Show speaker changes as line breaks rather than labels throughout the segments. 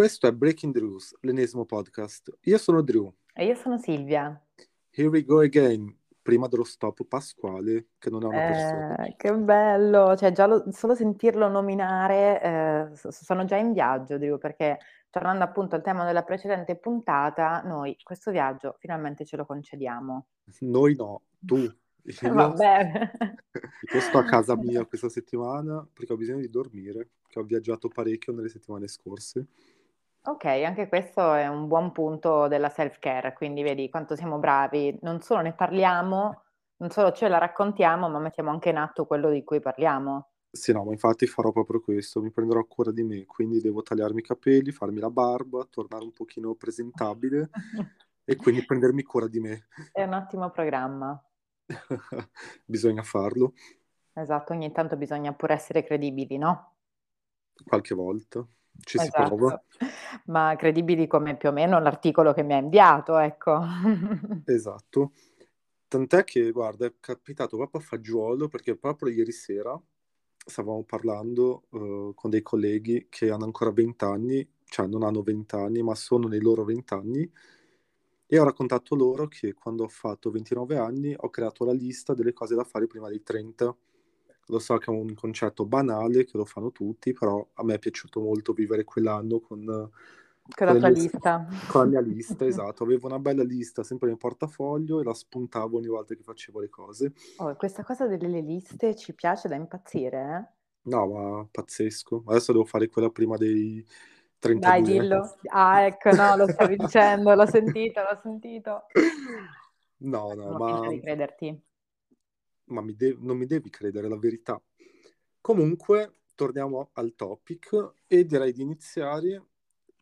Questo è Breaking Drews, l'ennesimo podcast. Io sono Drew.
E io sono Silvia.
Here we go again. Prima dello stop pasquale, che non è una persona.
Eh, che bello, cioè già lo- solo sentirlo nominare, eh, sono già in viaggio, Drew, perché tornando appunto al tema della precedente puntata, noi questo viaggio finalmente ce lo concediamo.
Noi no, tu. Io,
Va bene.
io sto a casa mia questa settimana perché ho bisogno di dormire, che ho viaggiato parecchio nelle settimane scorse.
Ok, anche questo è un buon punto della self-care, quindi vedi quanto siamo bravi, non solo ne parliamo, non solo ce la raccontiamo, ma mettiamo anche in atto quello di cui parliamo.
Sì, no, ma infatti farò proprio questo, mi prenderò cura di me, quindi devo tagliarmi i capelli, farmi la barba, tornare un pochino presentabile e quindi prendermi cura di me.
È un ottimo programma.
Bisogna farlo
Esatto, ogni tanto bisogna pure essere credibili, no?
qualche volta, ci si prova.
Esatto, ma credibili come più o meno l'articolo che mi ha inviato, ecco.
Esatto. Tant'è che, guarda, è capitato proprio a fagiolo perché proprio ieri sera stavamo parlando eh, con dei colleghi che hanno ancora 20 anni, cioè non hanno 20 anni, ma sono nei loro 20 anni, e ho raccontato loro che quando ho fatto 29 anni ho creato la lista delle cose da fare prima dei 30. Lo so che è un concetto banale, che lo fanno tutti, però a me è piaciuto molto vivere quell'anno con,
Con la
con
tua lista.
con la mia lista, esatto. Avevo una bella lista sempre nel portafoglio e la spuntavo ogni volta che facevo le cose.
Oh, questa cosa delle liste ci piace da impazzire, eh?
No, ma pazzesco. Adesso devo fare quella prima dei
Dai,
32.
dillo. Ah, ecco, no, lo stavi dicendo, l'ho sentito, l'ho sentito.
No, no,
Sono
ma,
di crederti.
Ma mi de- non mi devi credere, la verità. Comunque, torniamo al topic e direi di iniziare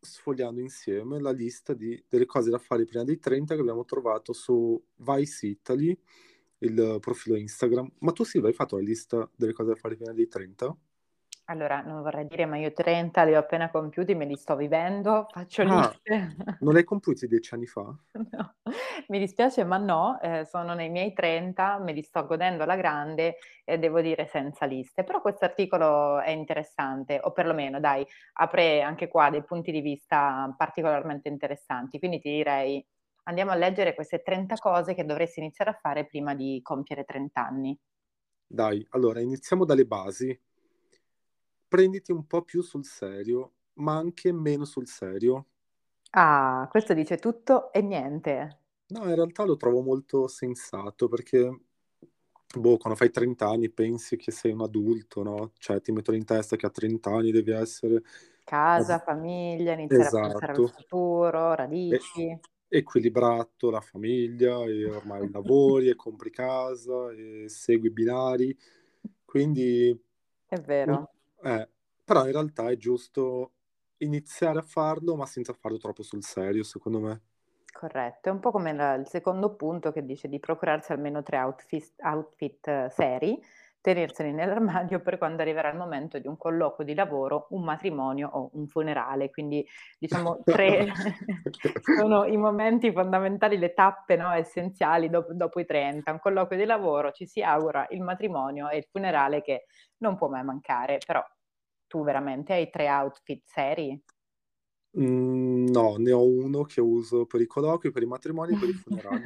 sfogliando insieme la lista di- delle cose da fare prima dei 30 che abbiamo trovato su Vice Italy, il profilo Instagram. Ma tu Silvia hai fatto la lista delle cose da fare prima dei 30?
Allora, non vorrei dire, ma io 30 li ho appena compiuti, me li sto vivendo, faccio
Ah,
liste.
non l'hai compiuti dieci anni fa?
No, mi dispiace, ma no, eh, sono nei miei 30, me li sto godendo alla grande e devo dire senza liste. Però questo articolo è interessante, o perlomeno, dai, apre anche qua dei punti di vista particolarmente interessanti. Quindi ti direi, andiamo a leggere queste 30 cose che dovresti iniziare a fare prima di compiere 30 anni.
Dai, allora iniziamo dalle basi. Prenditi un po' più sul serio, ma anche meno sul serio.
Ah, questo dice tutto e niente.
No, in realtà lo trovo molto sensato perché, boh, quando fai 30 anni pensi che sei un adulto, no? Cioè ti mettono in testa che a 30 anni devi essere
Casa,
ad-
famiglia, iniziare a pensare al
esatto,
futuro,
e-
radici.
equilibrato, la famiglia, e ormai lavori e compri casa e segui binari. Quindi,
È vero.
Eh, però in realtà è giusto iniziare a farlo, ma senza farlo troppo sul serio, secondo me.
Corretto, è un po' come la- il secondo punto che dice di procurarsi almeno tre outfit, outfit eh, seri, tenerseli nell'armadio per quando arriverà il momento di un colloquio di lavoro, un matrimonio o un funerale. Quindi diciamo tre sono i momenti fondamentali, le tappe no, essenziali dopo, dopo i 30. Un colloquio di lavoro, ci si augura il matrimonio e il funerale che non può mai mancare. Però tu veramente hai tre outfit seri?
Mm, no, ne ho uno che uso per i colloqui, per i matrimoni e per i funerali.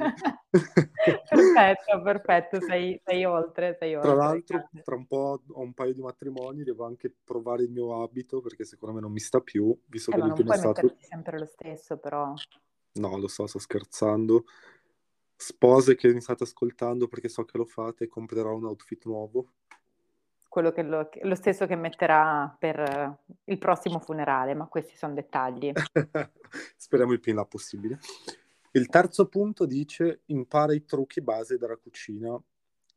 Perfetto, perfetto, sei, sei oltre, sei
Tra
oltre.
l'altro,
grande.
tra un po' ho un paio di matrimoni, devo anche provare il mio abito perché secondo me non mi sta più, visto
Eh,
che
ma non puoi
stato...
metterti sempre lo stesso, però.
No, lo so, sto scherzando. Spose che mi state ascoltando perché so che lo fate, comprerò un outfit nuovo.
Quello, che lo, lo stesso che metterà per il prossimo funerale, ma questi sono dettagli.
Speriamo il più in là possibile. Il terzo punto dice impara i trucchi base della cucina.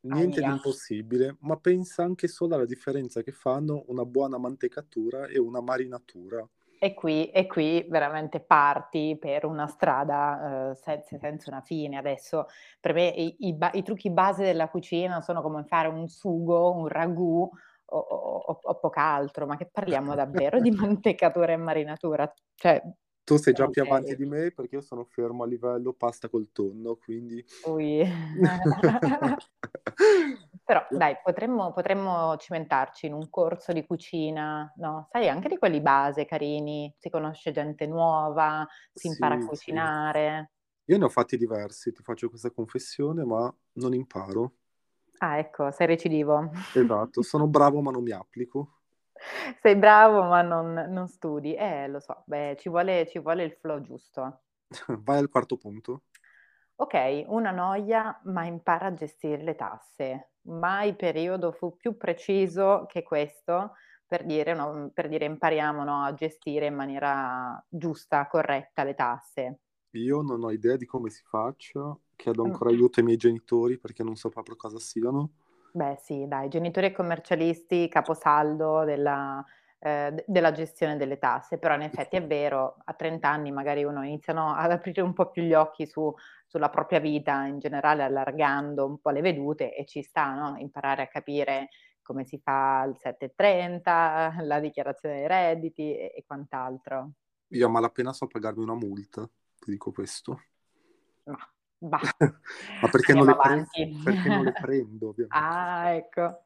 Niente di
Ahia.
impossibile, ma pensa anche solo alla differenza che fanno una buona mantecatura e una marinatura.
E qui, e qui veramente parti per una strada eh, senza, senza una fine. Adesso per me i, i i trucchi base della cucina sono come fare un sugo, un ragù o, o- o- o poco altro, ma che parliamo davvero di mantecatura e marinatura? Cioè,
Tu sei già più
Ok.
avanti di me perché io sono fermo a livello pasta col tonno, quindi...
Ui. Però dai, potremmo, potremmo cimentarci in un corso di cucina, no? Sai, anche di quelli base, carini, si conosce gente nuova, si impara a
Sì, sì.
cucinare.
Io ne ho fatti diversi, ti faccio questa confessione, ma non imparo.
Ah, ecco, sei recidivo.
Esatto, sono bravo ma non mi applico.
Sei bravo ma non, non studi. Eh, lo so, beh, ci vuole, ci vuole il flow giusto.
Vai al quarto punto.
Ok, una noia, ma impara a gestire le tasse. Mai periodo fu più preciso che questo per dire, no, per dire impariamo no, a gestire in maniera giusta, corretta le tasse.
Io non ho idea di come si faccia, chiedo
Mm.
ancora aiuto ai miei genitori perché non so proprio cosa siano.
Beh, sì, dai, genitori e commercialisti, caposaldo della, eh, de- della gestione delle tasse, però in effetti è vero, a 30 anni magari uno iniziano ad aprire un po' più gli occhi su- sulla propria vita in generale, allargando un po' le vedute e ci sta, no? Imparare a capire come si fa il 730, la dichiarazione dei redditi e, e quant'altro.
Io a malapena so pagarmi una multa, ti dico questo.
Ma, bah,
Ma perché non,
andiamo
le pre-
avanti.
perché non le prendo, ovviamente.
Ah, ecco.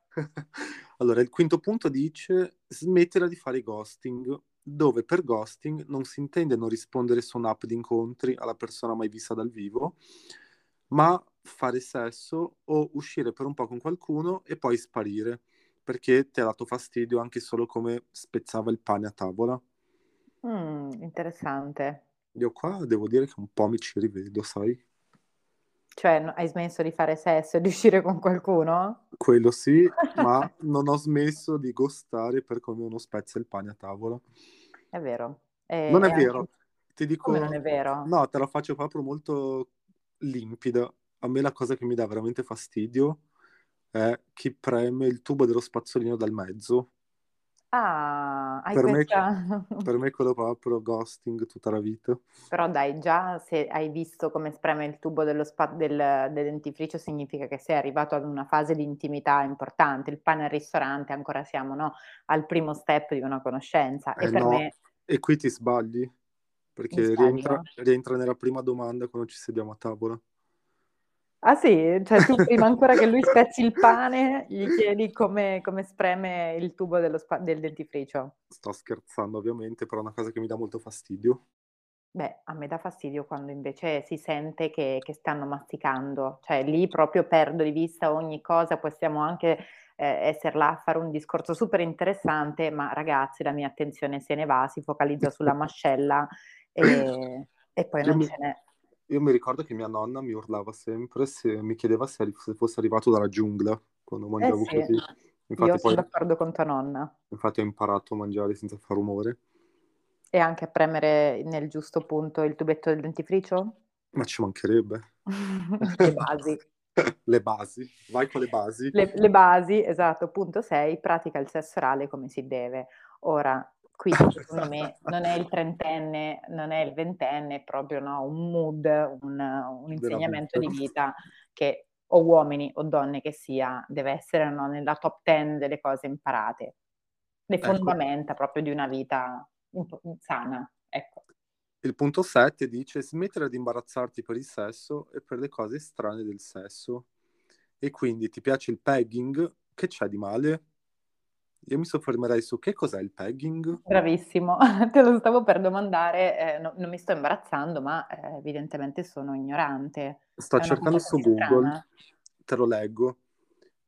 Allora, il quinto punto dice smettere di fare ghosting, dove per ghosting non si intende non rispondere su un'app di incontri alla persona mai vista dal vivo, ma fare sesso o uscire per un po' con qualcuno e poi sparire, perché ti ha dato fastidio anche solo come spezzava il pane a tavola.
Mm, interessante.
Io qua devo dire che un po' mi ci rivedo, sai?
Cioè, hai smesso di fare sesso e di uscire con qualcuno?
Quello sì, ma non ho smesso di gostare per come uno spezza il pane a tavola.
È vero. E-
Non è
anche-
vero, ti dico...
Come non è vero?
No, te la faccio proprio molto limpida. A me la cosa che mi dà veramente fastidio è chi preme il tubo dello spazzolino dal mezzo.
Ah, hai
Per me,
questa...
per me quello proprio ghosting tutta la vita.
Però dai, già se hai visto come spreme il tubo dello spa- del, del dentifricio significa che sei arrivato ad una fase di intimità importante. Il pane al ristorante, ancora siamo, no? Al primo step di una conoscenza. E
Eh
per
no,
me...
e qui ti sbagli, perché rientra, rientra nella prima domanda quando ci sediamo a tavola.
Ah sì? Cioè tu prima ancora che lui spezzi il pane, gli chiedi come, come spreme il tubo dello spa- del dentifricio?
Sto scherzando ovviamente, però è una cosa che mi dà molto fastidio.
Beh, a me dà fastidio quando invece si sente che, che stanno masticando, cioè lì proprio perdo di vista ogni cosa, possiamo anche eh, essere là a fare un discorso super interessante, ma ragazzi, la mia attenzione se ne va, si focalizza sulla mascella e, e poi non
mi,
ce n'è.
Io mi ricordo che mia nonna mi urlava sempre se mi chiedeva se, se fosse arrivato dalla giungla quando
Eh
mangiavo
sì,
così.
io
Infatti
sono
poi
d'accordo con tua nonna.
infatti ho imparato a mangiare senza far rumore.
E anche a premere nel giusto punto il tubetto del dentifricio?
Ma ci mancherebbe.
Le basi.
Le basi. Vai con le basi.
Le, le basi, esatto, punto 6, pratica il sesso orale come si deve. Ora, qui secondo me non è il trentenne, non è il ventenne, è proprio no, un mood, un, un insegnamento di vita che o uomini o donne che sia, deve essere no, nella top 10 delle cose imparate. Le
Ecco.
fondamenta proprio di una vita sana, ecco.
Il punto 7 dice smettere di imbarazzarti per il sesso e per le cose strane del sesso. E quindi ti piace il pegging? Che c'è di male? Io mi soffermerei su che cos'è il pegging?
Bravissimo, te lo stavo per domandare, eh, no- non mi sto imbarazzando, ma eh, evidentemente sono ignorante.
Sto cercando su Google,
strana?
te lo leggo.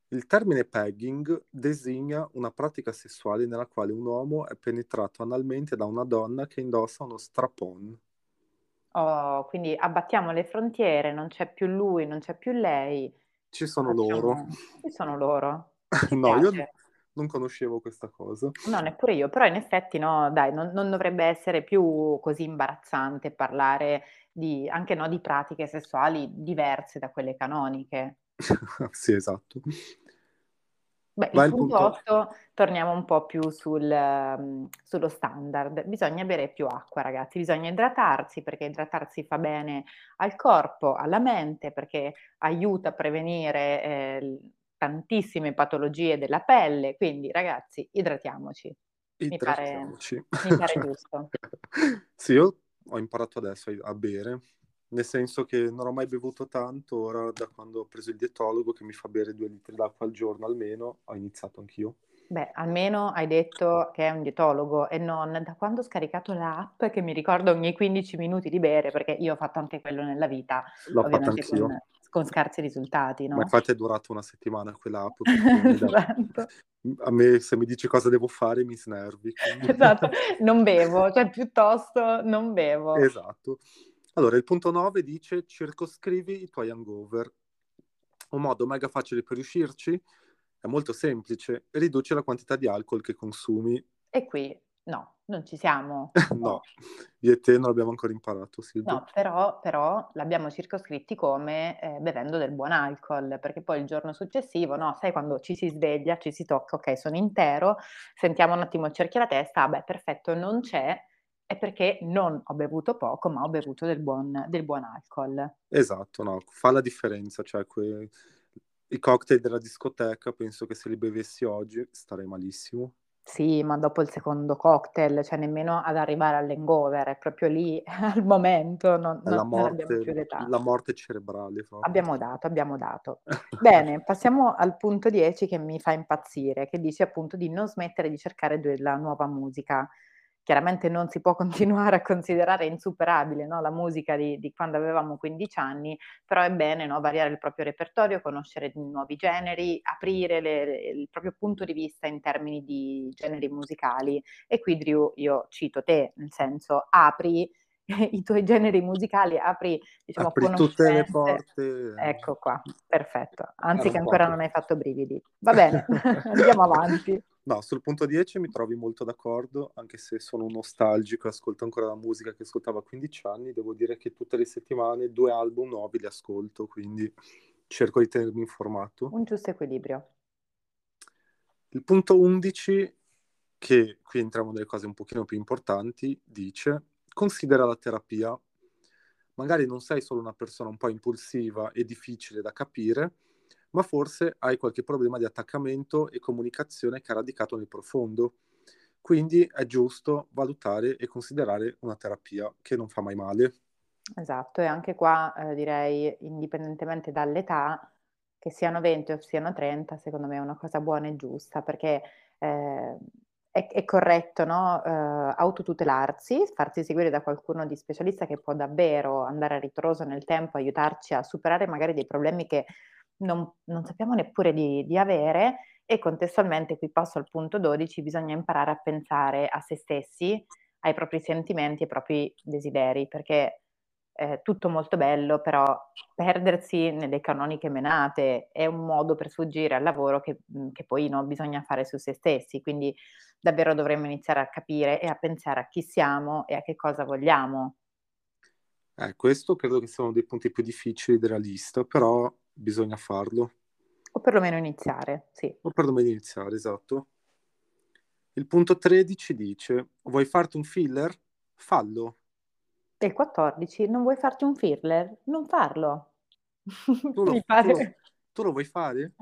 Il termine pegging designa una pratica sessuale nella quale un uomo è penetrato analmente da una donna che indossa uno strap-on.
Oh, quindi abbattiamo le frontiere, non c'è più lui, non c'è più lei.
Ci sono loro.
Facciamo... Ci sono loro.
No, io
piace.
Non conoscevo questa cosa.
No, neppure io, però in effetti no, dai, non, non dovrebbe essere più così imbarazzante parlare di, anche no, di pratiche sessuali diverse da quelle canoniche.
Sì, esatto.
Beh,
Vai
il punto
punto.
8, torniamo un po' più sul, ehm, sullo standard. Bisogna bere più acqua, ragazzi, bisogna idratarsi perché idratarsi fa bene al corpo, alla mente, perché aiuta a prevenire eh, tantissime patologie della pelle. Quindi, ragazzi, idratiamoci. Mi pare,
Idratiamoci.
mi pare giusto.
Sì, io ho imparato adesso a, bere, nel senso che non ho mai bevuto tanto, ora da quando ho preso il dietologo che mi fa bere due litri d'acqua al giorno almeno, ho iniziato anch'io.
Beh, almeno hai detto che è un dietologo e non da quando ho scaricato l'app che mi ricordo ogni 15 minuti di bere, perché io ho fatto anche quello nella vita,
L'ho fatto anch'io.
con, con scarsi risultati,
Ma
no?
infatti è durata una settimana mi dà-
Esatto.
A me se mi dici cosa devo fare mi snervi. quindi-
Esatto, non bevo, cioè piuttosto non bevo.
Esatto. Allora, il punto 9 dice circoscrivi i tuoi hangover. Un modo mega facile per riuscirci è molto semplice, riduci la quantità di alcol che consumi.
E qui no, non ci siamo.
No, io e te non l'abbiamo ancora imparato, Silvia.
No, però, però l'abbiamo circoscritti come eh, bevendo del buon alcol, perché poi il giorno successivo, no, sai quando ci si sveglia, ci si tocca, ok, sono intero, sentiamo un attimo il cerchio alla testa, ah beh, perfetto, non c'è, è perché non ho bevuto poco, ma ho bevuto del buon, del buon alcol.
Esatto, no, fa la differenza, cioè que- i cocktail della discoteca, penso che se li bevessi oggi starei malissimo.
Sì, ma dopo il secondo cocktail, cioè nemmeno ad arrivare all'hangover, è proprio lì al momento, non,
È la
non- non abbiamo più
morte,
l'età.
la morte cerebrale proprio.
Abbiamo dato, abbiamo dato. Bene, passiamo al punto 10 che mi fa impazzire, che dice appunto di non smettere di cercare della nuova musica. Chiaramente non si può continuare a considerare insuperabile no, la musica di, di quando avevamo 15 anni, però è bene no, variare il proprio repertorio, conoscere nuovi generi, aprire le- il proprio punto di vista in termini di generi musicali. E qui Drew, io cito te, nel senso apri i tuoi generi musicali, apri diciamo
Apri tutte le porte.
Ecco qua, perfetto. Anzi che ancora non hai fatto brividi. Va bene, andiamo avanti.
No, sul punto 10 mi trovi molto d'accordo, anche se sono un nostalgico e ascolto ancora la musica che ascoltavo a 15 anni, devo dire che tutte le settimane due album nuovi li ascolto, quindi cerco di tenermi informato.
Un giusto equilibrio.
Il punto 11, che qui entriamo nelle cose un pochino più importanti, dice considera la terapia. Magari non sei solo una persona un po' impulsiva e difficile da capire, ma forse hai qualche problema di attaccamento e comunicazione che è radicato nel profondo. Quindi è giusto valutare e considerare una terapia che non fa mai male.
Esatto, e anche qua eh, direi, indipendentemente dall'età, che siano 20 o siano 30, secondo me è una cosa buona e giusta, perché eh, è, è corretto, no? Eh, autotutelarsi, farsi seguire da qualcuno di specialista che può davvero andare a ritroso nel tempo, aiutarci a superare magari dei problemi che non, non sappiamo neppure di, di avere e contestualmente, qui passo al punto 12, bisogna imparare a pensare a se stessi, ai propri sentimenti, ai propri desideri, perché è tutto molto bello, però perdersi nelle canoniche menate è un modo per sfuggire al lavoro che, che poi no, bisogna fare su se stessi, quindi davvero dovremmo iniziare a capire e a pensare a chi siamo e a che cosa vogliamo.
Eh, questo credo che sia uno dei punti più difficili della lista, però bisogna farlo.
O perlomeno iniziare, sì.
O perlomeno iniziare, esatto. Il punto 13 dice, vuoi farti un filler? Fallo.
E il 14, non vuoi farti un filler? Non farlo.
Tu lo,
Mi
tu lo-
pare-
tu lo vuoi fare?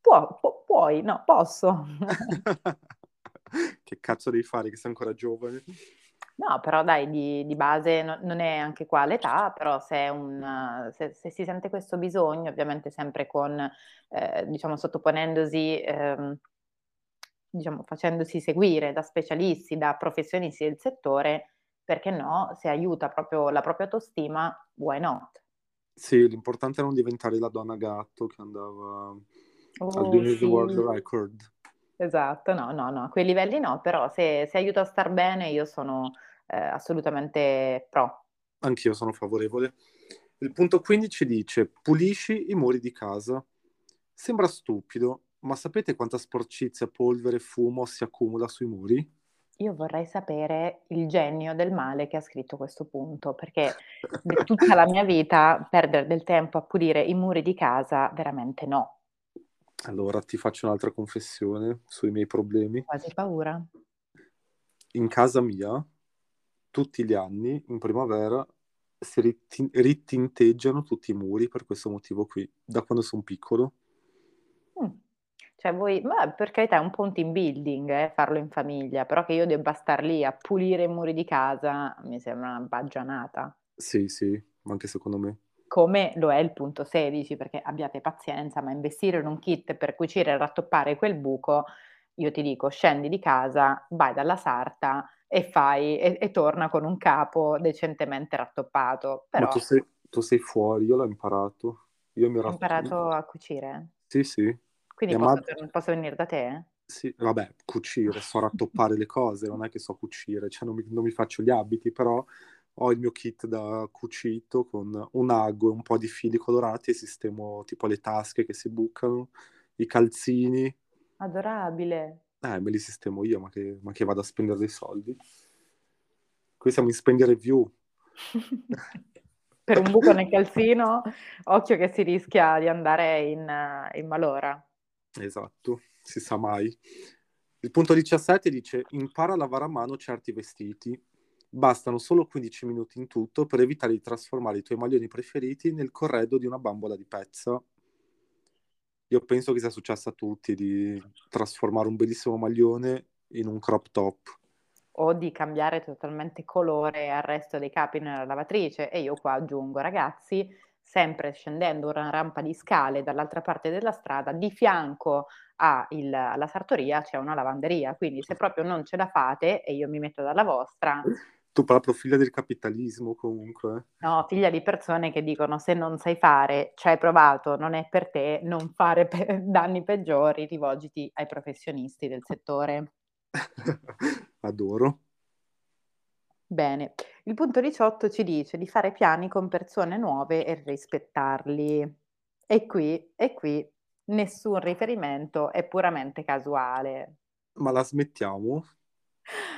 Può- pu- puoi, no, posso.
che cazzo devi fare che sei ancora giovane?
No, però dai, di, di base no- non è anche qua l'età, però se, è un, se, se si sente questo bisogno, ovviamente sempre con, eh, diciamo, sottoponendosi, ehm, diciamo, facendosi seguire da specialisti, da professionisti del settore, perché no, se aiuta proprio la propria autostima, why not?
Sì, l'importante è non diventare la donna gatto che andava al
Oh,
Guinness
sì.
World Record.
Esatto, no, no, no, a quei livelli no, però se, se aiuta a star bene io sono eh, assolutamente pro.
Anch'io sono favorevole. Il punto 15 dice: pulisci i muri di casa. Sembra stupido, ma sapete quanta sporcizia, polvere e fumo si accumula sui muri?
Io vorrei sapere il genio del male che ha scritto questo punto, perché per tutta la mia vita perdere del tempo a pulire i muri di casa, veramente no,
Allora ti faccio un'altra confessione sui miei problemi.
quasi paura.
In casa mia, tutti gli anni, in primavera, si ritin- ritinteggiano tutti i muri per questo motivo qui, da quando sono piccolo.
Mm. Cioè voi ma per carità è un po' un team building, eh, farlo in famiglia, però che io debba star lì a pulire i muri di casa mi sembra una baggianata.
Sì, sì, ma anche secondo me.
Come lo è il punto 16, perché abbiate pazienza, ma investire in un kit per cucire e rattoppare quel buco, io ti dico scendi di casa, vai dalla sarta e fai e e torna con un capo decentemente rattoppato,
Ma
però
tu sei tu sei fuori, io l'ho imparato. Io mi ero
imparato a cucire?
Sì, sì.
Quindi posso
mad
tor posso venir da te?
Sì, vabbè, cucire, so rattoppare le cose, non è che so cucire, cioè non mi non mi faccio gli abiti, però ho il mio kit da cucito con un ago e un po' di fili colorati e sistemo tipo le tasche che si bucano, i calzini.
Adorabile.
Eh, me li sistemo io, ma che ma che vado a spendere dei soldi. Qui siamo in spendi review.
Per un buco nel calzino, occhio che si rischia di andare in in malora.
Esatto, si sa mai. Il punto 17 dice: "Impara a lavare a mano certi vestiti. Bastano solo 15 minuti in tutto per evitare di trasformare i tuoi maglioni preferiti nel corredo di una bambola di pezza". Io penso che sia successo a tutti di trasformare un bellissimo maglione in un crop top.
O di cambiare totalmente colore al resto dei capi nella lavatrice e io qua aggiungo: ragazzi, sempre scendendo una rampa di scale dall'altra parte della strada, di fianco il alla sartoria c'è una lavanderia, quindi se proprio non ce la fate e io mi metto dalla vostra
Tu proprio figlia del capitalismo comunque.
No, figlia di persone che dicono: "Se non sai fare, c'hai provato, non è per te, non fare pe danni peggiori, rivolgiti ai professionisti del settore".
Adoro.
Bene, il punto 18 ci dice di fare piani con persone nuove e rispettarli. E qui e qui nessun riferimento, è puramente casuale.
Ma la smettiamo?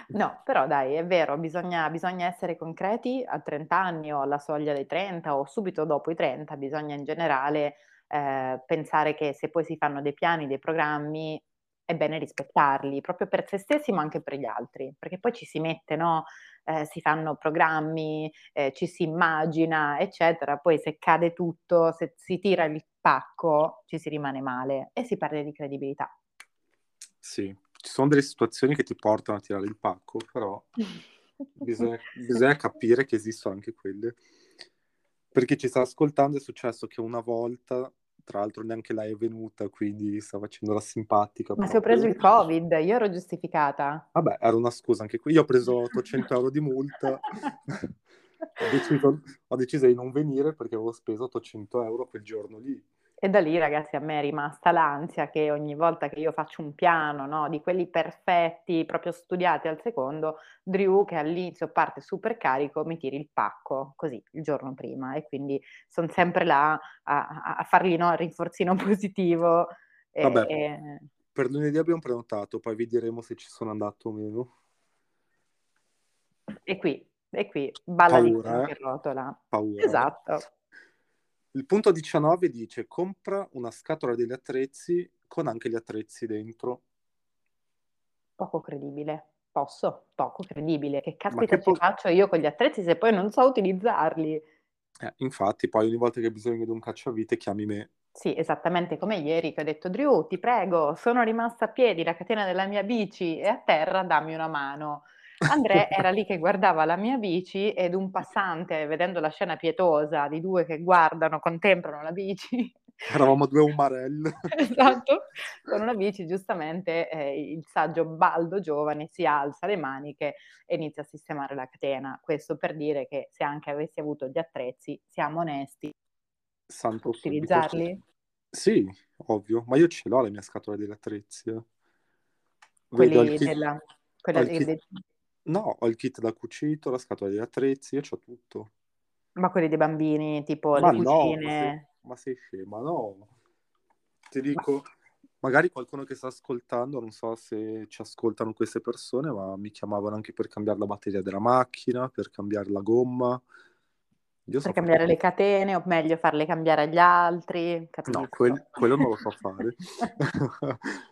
No, però dai, è vero, bisogna bisogna essere concreti a 30 anni o alla soglia dei 30 o subito dopo i 30, bisogna in generale, ehm, pensare che se poi si fanno dei piani, dei programmi, è bene rispettarli, proprio per se stessi, ma anche per gli altri, perché poi ci si mette, no, ehm, si fanno programmi, ehm, ci si immagina, eccetera, poi se cade tutto, se si tira il pacco, ci si rimane male e si perde di credibilità.
Sì, ci sono delle situazioni che ti portano a tirare il pacco, però bisogna bisogna capire che esistono anche quelle. Per chi ci sta ascoltando è successo che una volta, tra l'altro neanche lei è venuta, quindi sta facendo la simpatica
Ma se ho preso il
proprio.
Covid, io ero giustificata.
Vabbè, era una scusa anche qui. Io ho preso 800 € di multa. Ho deciso ho deciso di non venire perché avevo speso 800 € quel giorno lì.
E da lì ragazzi a me è rimasta l'ansia che ogni volta che io faccio un piano, no, di quelli perfetti, proprio studiati al secondo, Drew che all'inizio parte super carico mi tiri il pacco, così, il giorno prima e quindi son sempre là a a a fargli, no, il rinforzino positivo e
Vabbè,
e
per lunedì abbiamo prenotato, poi vi diremo se ci sono andato o meno.
E qui e qui, balla di
Paura,
che
eh?
rotola.
Paura?
Esatto.
Il punto 19 dice: "Compra una scatola degli attrezzi con anche gli attrezzi dentro".
Poco credibile. Posso? Poco credibile. Che caspita
che
ci
po
faccio io con gli attrezzi se poi non so utilizzarli?
Eh, infatti poi ogni volta che hai bisogno di un cacciavite chiami me.
Sì, esattamente come ieri che ho detto: "Drew, ti prego, sono rimasta a piedi, la catena della mia bici è a terra, dammi una mano". André era lì che guardava la mia bici ed un passante, vedendo la scena pietosa di 2 che guardano, contemplano la bici
Eravamo 2 umarell.
esatto, con una bici giustamente, ehm, il saggio Baldo giovane si alza le maniche e inizia a sistemare la catena. Questo per dire che se anche avessi avuto gli attrezzi, siamo onesti
Santo subito.
utilizzarli?
Sì, ovvio, ma io ce l'ho la mia scatola degli attrezzi, eh.
Quelli
kit
della quella de
no, ho il kit da cucito, la scatola degli attrezzi, io c'ho tutto.
Ma quelli dei bambini, tipo
Ma
le
no, ma sei ma sei scema? No. Ti dico, magari qualcuno che sta ascoltando, non so se ci ascoltano queste persone, ma mi chiamavano anche per cambiar la batteria della macchina, per cambiare la gomma. Io
Per cambiare le catene o meglio farle cambiare agli altri,
No, quel quello non lo so fare.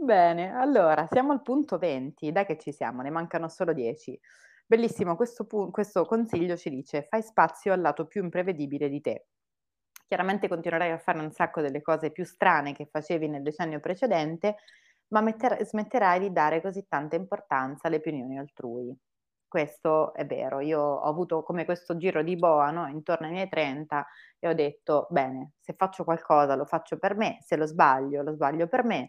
Bene, allora siamo al punto 20, dai che ci siamo, ne mancano solo 10. Bellissimo questo pu questo consiglio ci dice: "Fai spazio al lato più imprevedibile di te". chiaramente continuerai a fare un sacco delle cose più strane che facevi nel decennio precedente, ma metter- smetterai di dare così tanta importanza alle opinioni altrui. Questo è vero, io ho avuto come questo giro di boa, no, intorno ai miei 30 e ho detto: "Bene, se faccio qualcosa lo faccio per me, se lo sbaglio, lo sbaglio per me.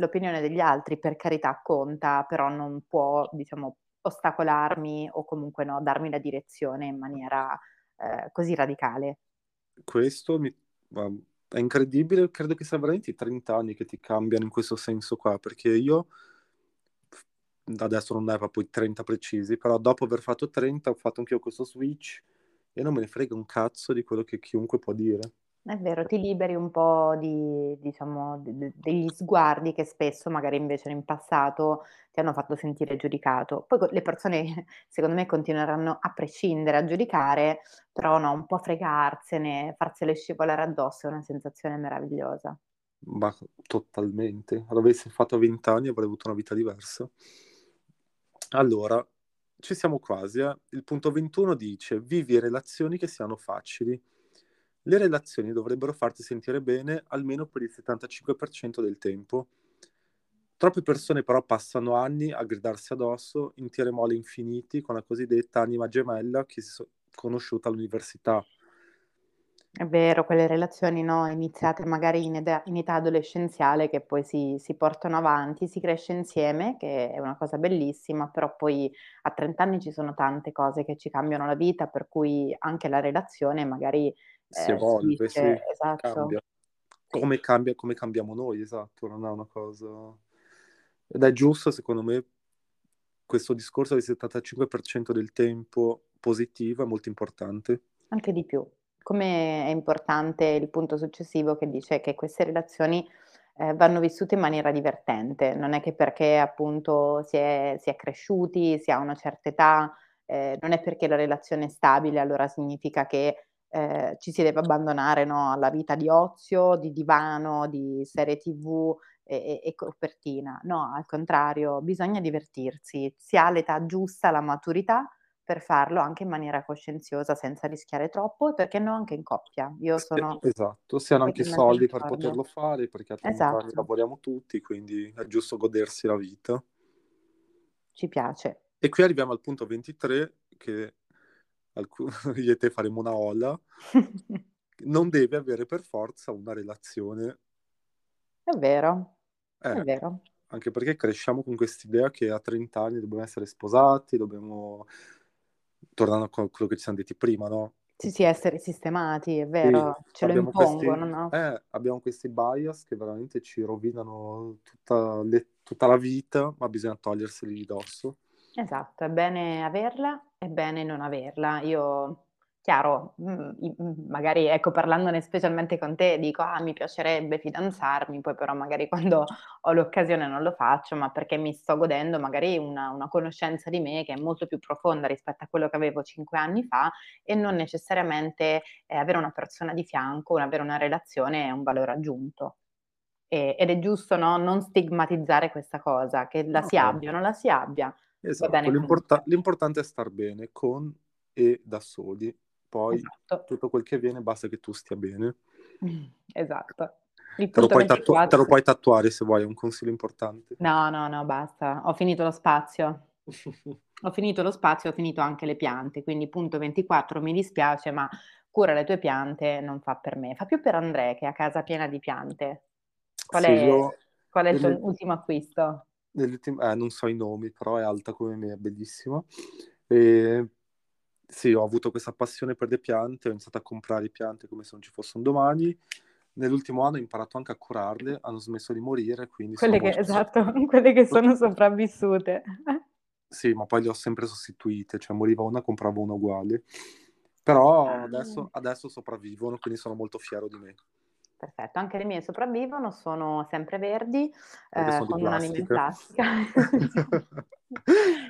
L'opinione degli altri per carità conta, però non può, diciamo, ostacolarmi o comunque, no, darmi la direzione in maniera, ehm, così radicale".
Questo mi è incredibile, credo che sia veramente i 30 anni che ti cambiano in questo senso qua, perché io adesso non è proprio i 30 precisi, però dopo aver fatto 30 ho fatto anche io questo switch e non me ne frega un cazzo di quello che chiunque può dire.
È vero, ti liberi un po' di diciamo, de de degli sguardi che spesso, magari invece in passato, ti hanno fatto sentire giudicato. Poi le persone secondo me continueranno a prescindere a giudicare, però no, un po' fregarsene, farsele scivolare addosso è una sensazione meravigliosa.
Ma totalmente. L'avessi fatto a 20 anni avrei avuto una vita diversa. Allora, ci siamo quasi, eh. Il punto 21 dice: "Vivi relazioni che siano facili. Le relazioni dovrebbero farti sentire bene almeno per il 75% del tempo. Troppe persone però passano anni a gridarsi addosso, intere mole infiniti, con la cosiddetta anima gemella che si so conosciuta all'università.
È vero, quelle relazioni, no, iniziate magari in eda in età adolescenziale che poi si si portano avanti, si cresce insieme, che è una cosa bellissima, però poi a 30 anni ci sono tante cose che ci cambiano la vita, per cui anche la relazione magari,
Si evolve, sì,
switch esatto.
cambia.
Sì.
Come cambia come cambiamo noi, esatto, non è una cosa ed è giusto secondo me questo discorso del 75% del tempo positivo è molto importante.
Anche di più. Come è importante il punto successivo che dice che queste relazioni, ehm, vanno vissute in maniera divertente. Non è che perché appunto si è si è cresciuti, si ha una certa età, ehm, non è perché la relazione è stabile allora significa che, ehm, ci si deve abbandonare, no, alla vita di ozio, di divano, di serie TV e e e copertina. No, al contrario, bisogna divertirsi. Si ha l'età giusta, la maturità per farlo anche in maniera coscienziosa, senza rischiare troppo e perché no anche in coppia. Io sono
esatto, si hanno anche i soldi per poterlo fare, perché a 30 anni
Esatto.
lavoriamo tutti, quindi è giusto godersi la vita.
Ci piace.
E qui arriviamo al punto 23 che alcu io e te faremo una ola. Non devi avere per forza una relazione
È vero, è
Eh,
vero.
anche perché cresciamo con quest'idea che a 30 anni dobbiamo essere sposati, dobbiamo tornando a quello che ci siam detti prima, no,
Sì, sì, essere sistemati, è
Sì,
vero, ce lo
abbiamo questi
impongono, no?
eh, abbiamo questi bias che veramente ci rovinano tutta le tutta la vita, ma bisogna toglierseli di dosso.
Esatto, è bene averla, è bene non averla. Io chiaro, i mhmm, magari ecco, parlandone specialmente con te dico: "Ah, mi piacerebbe fidanzarmi", poi però magari quando ho l'occasione non lo faccio, ma perché mi sto godendo magari una una conoscenza di me che è molto più profonda rispetto a quello che avevo 5 anni fa e non necessariamente, ehm, avere una persona di fianco, avere una relazione è un valore aggiunto. Ed è giusto, no, non stigmatizzare questa cosa, che la si
No.
abbia o non la si abbia,
Esatto, l'importa l'importante è star bene con e da soli. Poi
Esatto.
tutto quel che viene basta che tu stia bene.
Esatto.
Te lo tattua te lo
24
puoi tatuare se vuoi, è un consiglio importante.
No, no, no, basta. Ho finito lo spazio. Ho finito lo spazio, ho finito anche le piante, quindi punto 24, mi dispiace, ma cura le tue piante, non fa per me. Fa più per André che ha casa piena di piante. Qual
Sì,
è
io
qual è il tuo
nelle
ultimo acquisto?
Ultim eh, non so i nomi, però è alta come me, è bellissima. Ehm, sì, ho avuto questa passione per le piante, ho iniziato a comprare piante come se non ci fosse un domani. Nell'ultimo anno ho imparato anche a curarle, hanno smesso di morire, quindi
Quelle che
molto
esatto, quelle che sono sopravvissute.
Sì, ma poi le ho sempre sostituite, cioè moriva una, compravo una uguale. Però adesso
Ah.
adesso sopravvivono, quindi sono molto fiero di me.
Perfetto, anche le mie sopravvivono, sono sempreverdi,
Perché
ehm,
sono di
con un'anima in
plastica.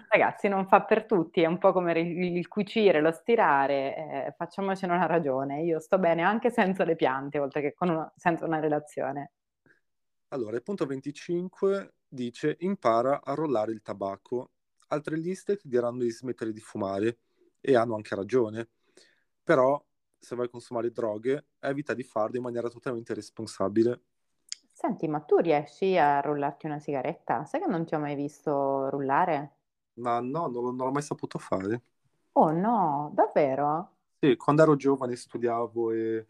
Ragazzi, non fa per tutti, è un po' come il cucire, lo stirare, ehm, facciamocene una ragione. Io sto bene anche senza le piante, oltre che con una senza una relazione.
Allora, il punto 25 dice: "Impara a rollare il tabacco. Altre liste ti diranno di smettere di fumare, e hanno anche ragione. Però se vuoi consumare droghe, evita di farlo in maniera totalmente responsabile.
Senti, ma tu riesci a rullarti una sigaretta? Sai che non ti ho mai visto rullare?
Ma no, non, non l'ho mai saputo fare.
Oh no, davvero?
Sì, quando ero giovane studiavo e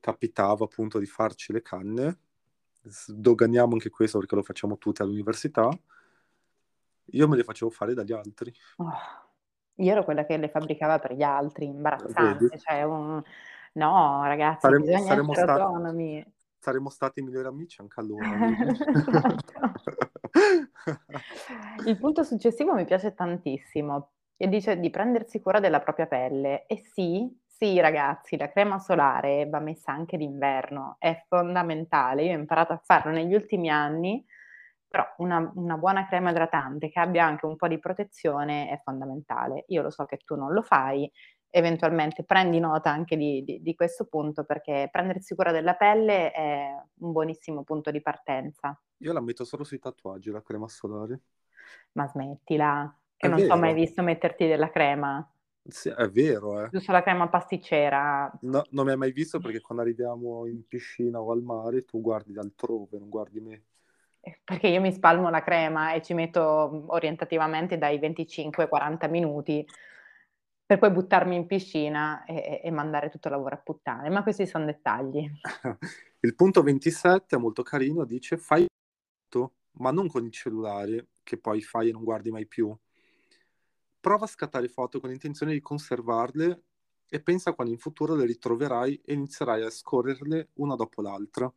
capitava appunto di farci le canne. Doganiamo anche questo perché lo facciamo tutti all'università. Io me le facevo fare dagli altri.
Oh, io ero quella che le fabbricava per gli altri, imbarazzante. Cioè un... No, ragazzi, saremo, bisogna saremo essere stati, autonomi.
Saremmo stati migliori amici anche allora.
Il punto successivo mi piace tantissimo e dice di prendersi cura della propria pelle. E sì, sì, ragazzi, la crema solare va messa anche d'inverno, è fondamentale. Io ho imparato a farlo negli ultimi anni, però una, una, buona crema idratante che abbia anche un po' di protezione è fondamentale. Io lo so che tu non lo fai, eventualmente prendi nota anche di, di, di questo punto perché prendersi cura della pelle è un buonissimo punto di partenza.
Io la metto solo sui tatuaggi, la crema solare.
Ma smettila, che è non ti ho mai visto metterti della crema.
Sì, è vero, eh.
Giusto la crema pasticcera.
No, non mi hai mai visto perché quando arriviamo in piscina o al mare tu guardi altrove, non guardi me.
Eh, perché io mi spalmo la crema e ci metto orientativamente dai 25 ai 40 minuti per poi buttarmi in piscina e, e, mandare tutto il lavoro a puttane. Ma questi sono dettagli.
il punto 27 è molto carino, dice fai tutto, ma non con il cellulare, che poi fai e non guardi mai più prova a scattare foto con l'intenzione di conservarle e pensa quando in futuro le ritroverai e inizierai a scorrerle una dopo l'altra.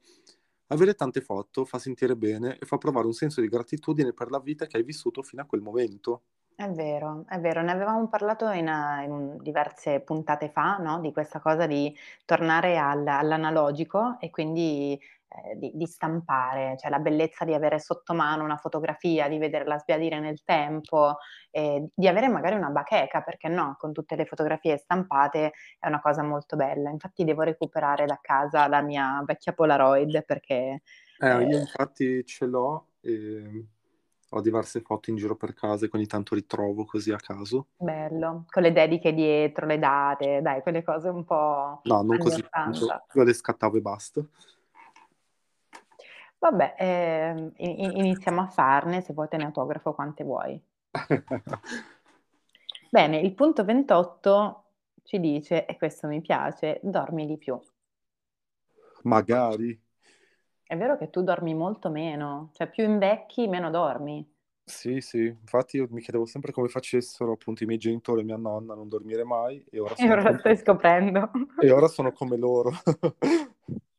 Avere tante foto fa sentire bene e fa provare un senso di gratitudine per la vita che hai vissuto fino a quel momento.
È vero, è vero, ne avevamo parlato in, in diverse puntate fa, no? Di questa cosa di tornare al, all'analogico e quindi eh, di, di, stampare, cioè la bellezza di avere sotto mano una fotografia, di vederla sbiadire nel tempo, eh, di avere magari una bacheca, perché no, con tutte le fotografie stampate è una cosa molto bella. Infatti devo recuperare da casa la mia vecchia Polaroid perché...
Eh, io infatti ce l'ho e ho diverse foto in giro per casa e ogni tanto ritrovo così a caso.
Bello, con le dediche dietro, le date, dai, quelle cose un po'...
No, non così tanto, io le scattavo e basta.
Vabbè, ehm, iniziamo a farne, se vuoi te ne autografo quante vuoi. Bene, il punto 28 ci dice, e questo mi piace, dormi di più.
Magari.
È vero che tu dormi molto meno, cioè più invecchi, meno dormi.
Sì, sì, infatti io mi chiedevo sempre come facessero appunto i miei genitori e mia nonna a non dormire mai e ora
E ora
come...
stai scoprendo.
e ora sono come loro.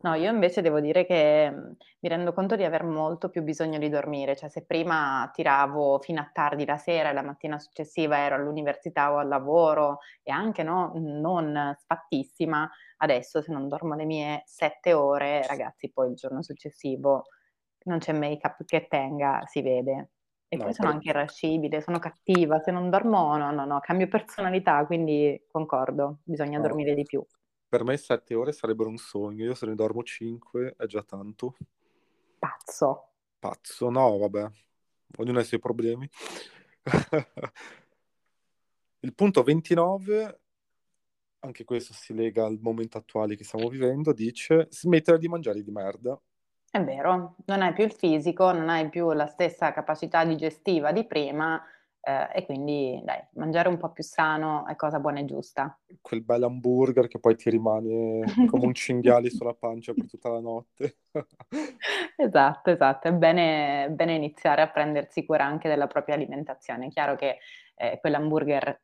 No, io invece devo dire che mhmm, mi rendo conto di aver molto più bisogno di dormire, cioè se prima tiravo fino a tardi la sera e la mattina successiva ero all'università o al lavoro e anche no, non sfattissima, adesso se non dormo le mie sette ore, ragazzi, poi il giorno successivo non c'è make-up che tenga, si vede. E no, poi sono anche irascibile, sono cattiva, se non dormo no, no, no, cambio personalità, quindi concordo, bisogna no. dormire di più.
Per me sette ore sarebbero un sogno, io se ne dormo cinque è già tanto.
Pazzo.
Pazzo, no, vabbè, ognuno ha i suoi problemi. Il punto 29, anche questo si lega al momento attuale che stiamo vivendo, dice smettere di mangiare di merda.
È vero, non hai più il fisico, non hai più la stessa capacità digestiva di prima, eh, e quindi dai, mangiare un po' più sano è cosa buona e giusta.
Quel bel hamburger che poi ti rimane come un cinghiale sulla pancia per tutta la notte.
esatto, esatto, è bene, bene, iniziare a prendersi cura anche della propria alimentazione. È chiaro che eh, quell'hamburger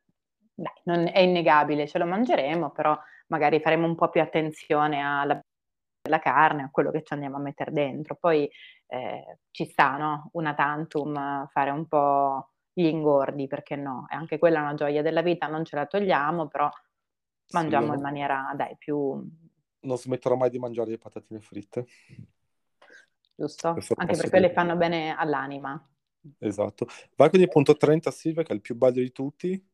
dai, non è innegabile, ce lo mangeremo, però magari faremo un po' più attenzione alla la carne, a quello che ci andiamo a mettere dentro. Poi eh, ci sta, no? Una tantum, fare un po' gli ingordi, perché no? E anche quella è una gioia della vita, non ce la togliamo, però mangiamo sì, in maniera, dai, più...
Non smetterò mai di mangiare le patatine fritte.
Giusto? Questo anche perché le fanno bene all'anima.
Esatto. Vai con il punto 30, Silvia, che è il più bello di tutti.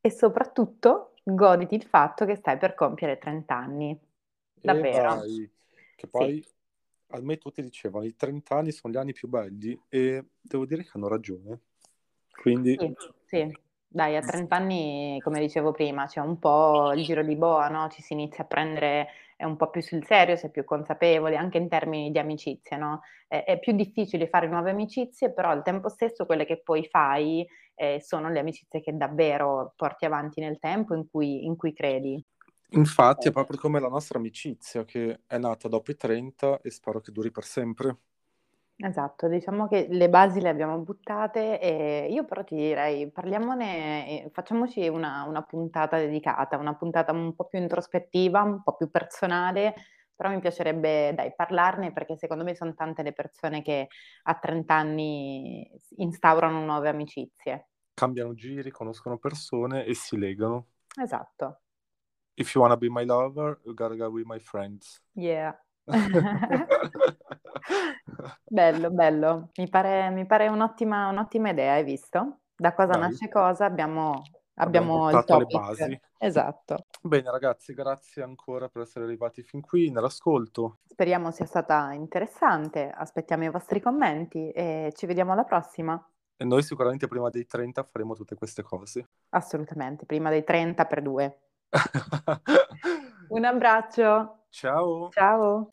E soprattutto goditi il fatto che stai per compiere 30 anni. Davvero.
Vai, che poi sì. a me tutti dicevano i 30 anni sono gli anni più belli e devo dire che hanno ragione. Quindi
sì, sì. Dai, a 30 anni, come dicevo prima, c'è un po' il giro di boa, no, ci si inizia a prendere è un po' più sul serio, si è più consapevoli, anche in termini di amicizia, no? È, è più difficile fare nuove amicizie, però al tempo stesso quelle che poi fai eh, sono le amicizie che davvero porti avanti nel tempo, in cui, in cui credi.
Infatti è proprio come la nostra amicizia che è nata dopo i 30 e spero che duri per sempre.
Esatto, diciamo che le basi le abbiamo buttate e io però ti direi parliamone facciamoci una una puntata dedicata, una puntata un po' più introspettiva, un po' più personale, però mi piacerebbe, dai, parlarne perché secondo me son tante le persone che a 30 anni instaurano nuove amicizie.
Cambiano giri, conoscono persone e si legano.
Esatto.
If you wanna be my lover, you gotta go with my friends.
Yeah. Bello, bello. Mi pare mi pare un'ottima un'ottima idea, hai visto? Da cosa
Dai.
nasce cosa abbiamo
Abbiamo
abbiamo il
buttato le
topic.
basi.
Esatto.
Bene ragazzi, grazie ancora per essere arrivati fin qui nell'ascolto.
Speriamo sia stata interessante, aspettiamo i vostri commenti e ci vediamo alla prossima.
E noi sicuramente prima dei 30 faremo tutte queste cose.
Assolutamente, prima dei 30 per 2. Un abbraccio.
Ciao.
Ciao.